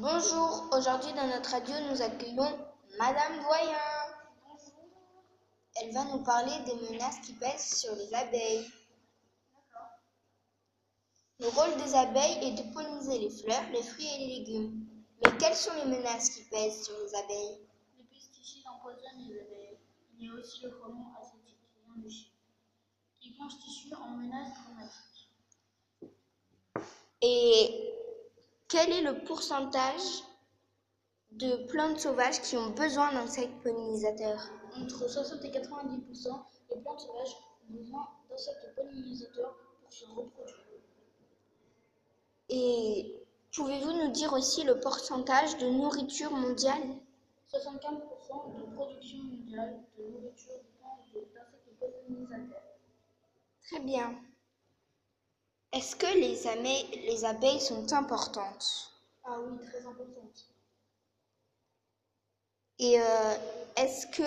Bonjour, aujourd'hui dans notre radio nous accueillons Madame Doyen. Bonjour. Elle va nous parler des menaces qui pèsent sur les abeilles. D'accord. Le rôle des abeilles est de polliniser les fleurs, les fruits et les légumes. Mais quelles sont les menaces qui pèsent sur les abeilles? Les pesticides empoisonnent les abeilles. Il y a aussi le frelon asiatique, rien de chien, qui constitue en menace dramatique. Et quel est le pourcentage de plantes sauvages qui ont besoin d'insectes pollinisateurs? Entre 60 et 90% des plantes sauvages ont besoin d'insectes pollinisateurs pour se reproduire. Et pouvez-vous nous dire aussi le pourcentage de nourriture mondiale? 75% de production mondiale de nourriture dépend d'insectes pollinisateurs. Très bien. Est-ce que les, amé- les abeilles sont importantes? Ah oui, très importante. Et euh, est-ce que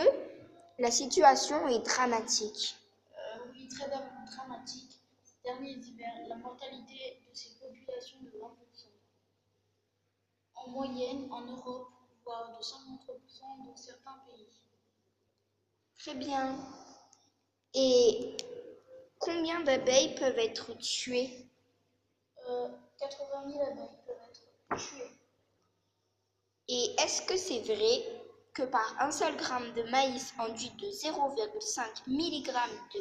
la situation est dramatique? Euh, oui, très dra- dramatique. Ces derniers hivers, la mortalité de ces populations de 20%. En moyenne, en Europe, voire de 53% dans certains pays. Très bien. Et combien d'abeilles peuvent être tuées? Euh, 80 000 abeilles peuvent être tuées. Et est-ce que c'est vrai que par un seul gramme de maïs enduit de 0,5 mg de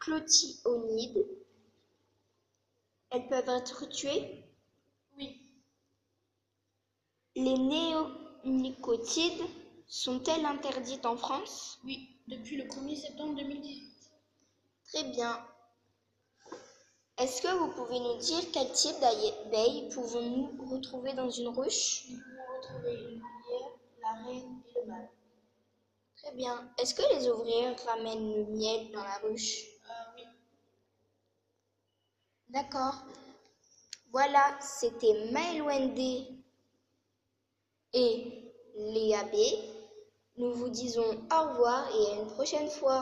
clotionide, elles peuvent être tuées? Oui, Les néonicotines sont-elles interdites en France? Oui, depuis le 1er septembre 2018. Très bien. Est-ce que vous pouvez nous dire quel type d'abeilles pouvons-nous retrouver dans une ruche? Nous pouvons retrouver lierre, la reine et le mâle? Très bien. Est-ce que les ouvriers ramènent le miel dans la ruche? Euh, oui, D'accord. Voilà, c'était Maël et Léa B. Nous vous disons au revoir et à une prochaine fois.